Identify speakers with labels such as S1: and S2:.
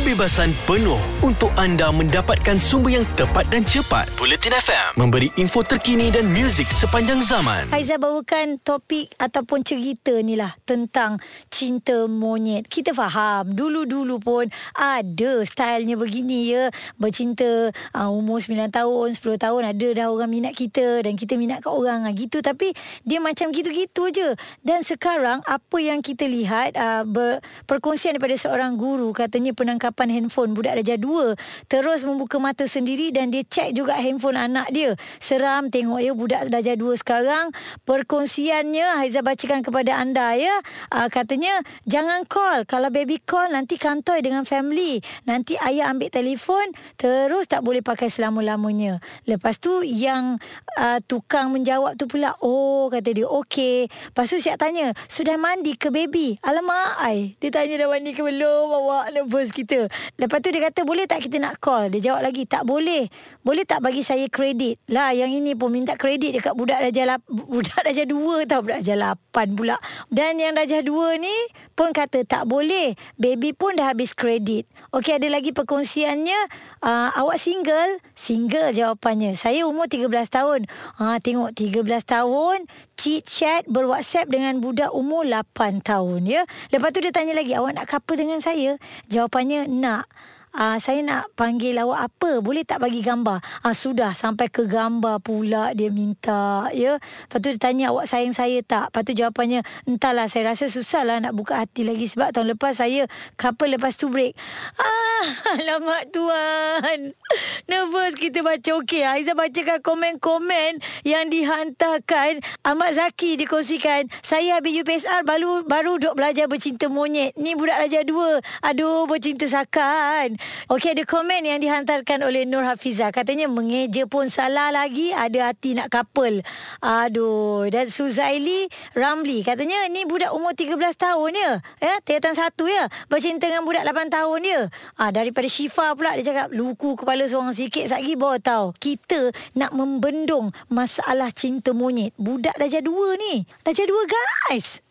S1: Kebebasan penuh untuk anda mendapatkan sumber yang tepat dan cepat. Bulletin FM memberi info terkini dan muzik sepanjang zaman.
S2: Aiza bawakan topik ataupun cerita ni lah tentang cinta monyet. Kita faham dulu-dulu pun ada stylenya begini ya. Bercinta uh, umur 9 tahun, 10 tahun ada dah orang minat kita dan kita minat kat orang lah gitu. Tapi dia macam gitu-gitu je. Dan sekarang apa yang kita lihat uh, ber, perkongsian daripada seorang guru katanya penangkapan percakapan handphone. Budak darjah 2 terus membuka mata sendiri dan dia cek juga handphone anak dia. Seram tengok ya budak darjah 2 sekarang. Perkongsiannya Haiza bacakan kepada anda ya. Uh, katanya jangan call. Kalau baby call nanti kantoi dengan family. Nanti ayah ambil telefon terus tak boleh pakai selama-lamanya. Lepas tu yang uh, tukang menjawab tu pula oh kata dia okey. Lepas tu siap tanya sudah mandi ke baby? Alamak ai. Dia tanya dah mandi ke belum? Awak nervous kita Lepas tu dia kata boleh tak kita nak call? Dia jawab lagi tak boleh. Boleh tak bagi saya kredit? Lah yang ini pun minta kredit dekat budak darjah lap, budak darjah 2 tau budak darjah 8 pula. Dan yang darjah 2 ni pun kata tak boleh. Baby pun dah habis kredit. Okey ada lagi perkongsiannya. Uh, awak single? Single jawapannya. Saya umur 13 tahun. Ha, tengok 13 tahun. Cheat chat berwhatsapp dengan budak umur 8 tahun. ya. Lepas tu dia tanya lagi. Awak nak couple dengan saya? Jawapannya nak uh, saya nak panggil awak apa? Boleh tak bagi gambar? Uh, sudah sampai ke gambar pula dia minta ya. Lepas tu dia tanya awak sayang saya tak? Lepas tu jawapannya entahlah saya rasa susah lah nak buka hati lagi sebab tahun lepas saya couple lepas tu break. Ah alamak tuan. Nervous kita baca. Okey Aiza bacakan komen-komen yang dihantarkan. Ahmad Zaki dikongsikan saya habis UPSR baru baru duk belajar bercinta monyet. Ni budak raja dua. Aduh bercinta sakan Okey ada komen yang dihantarkan oleh Nur Hafiza Katanya mengeja pun salah lagi. Ada hati nak couple. Aduh. Dan Suzaili Ramli Katanya ni budak umur 13 tahun ya. Ya Tingkatan satu ya. Bercinta dengan budak 8 tahun ya. Ah, Daripada Syifa pula Dia cakap Luku kepala seorang sikit Satgi bawa tahu Kita nak membendung Masalah cinta monyet. Budak darjah 2 ni. Darjah 2 guys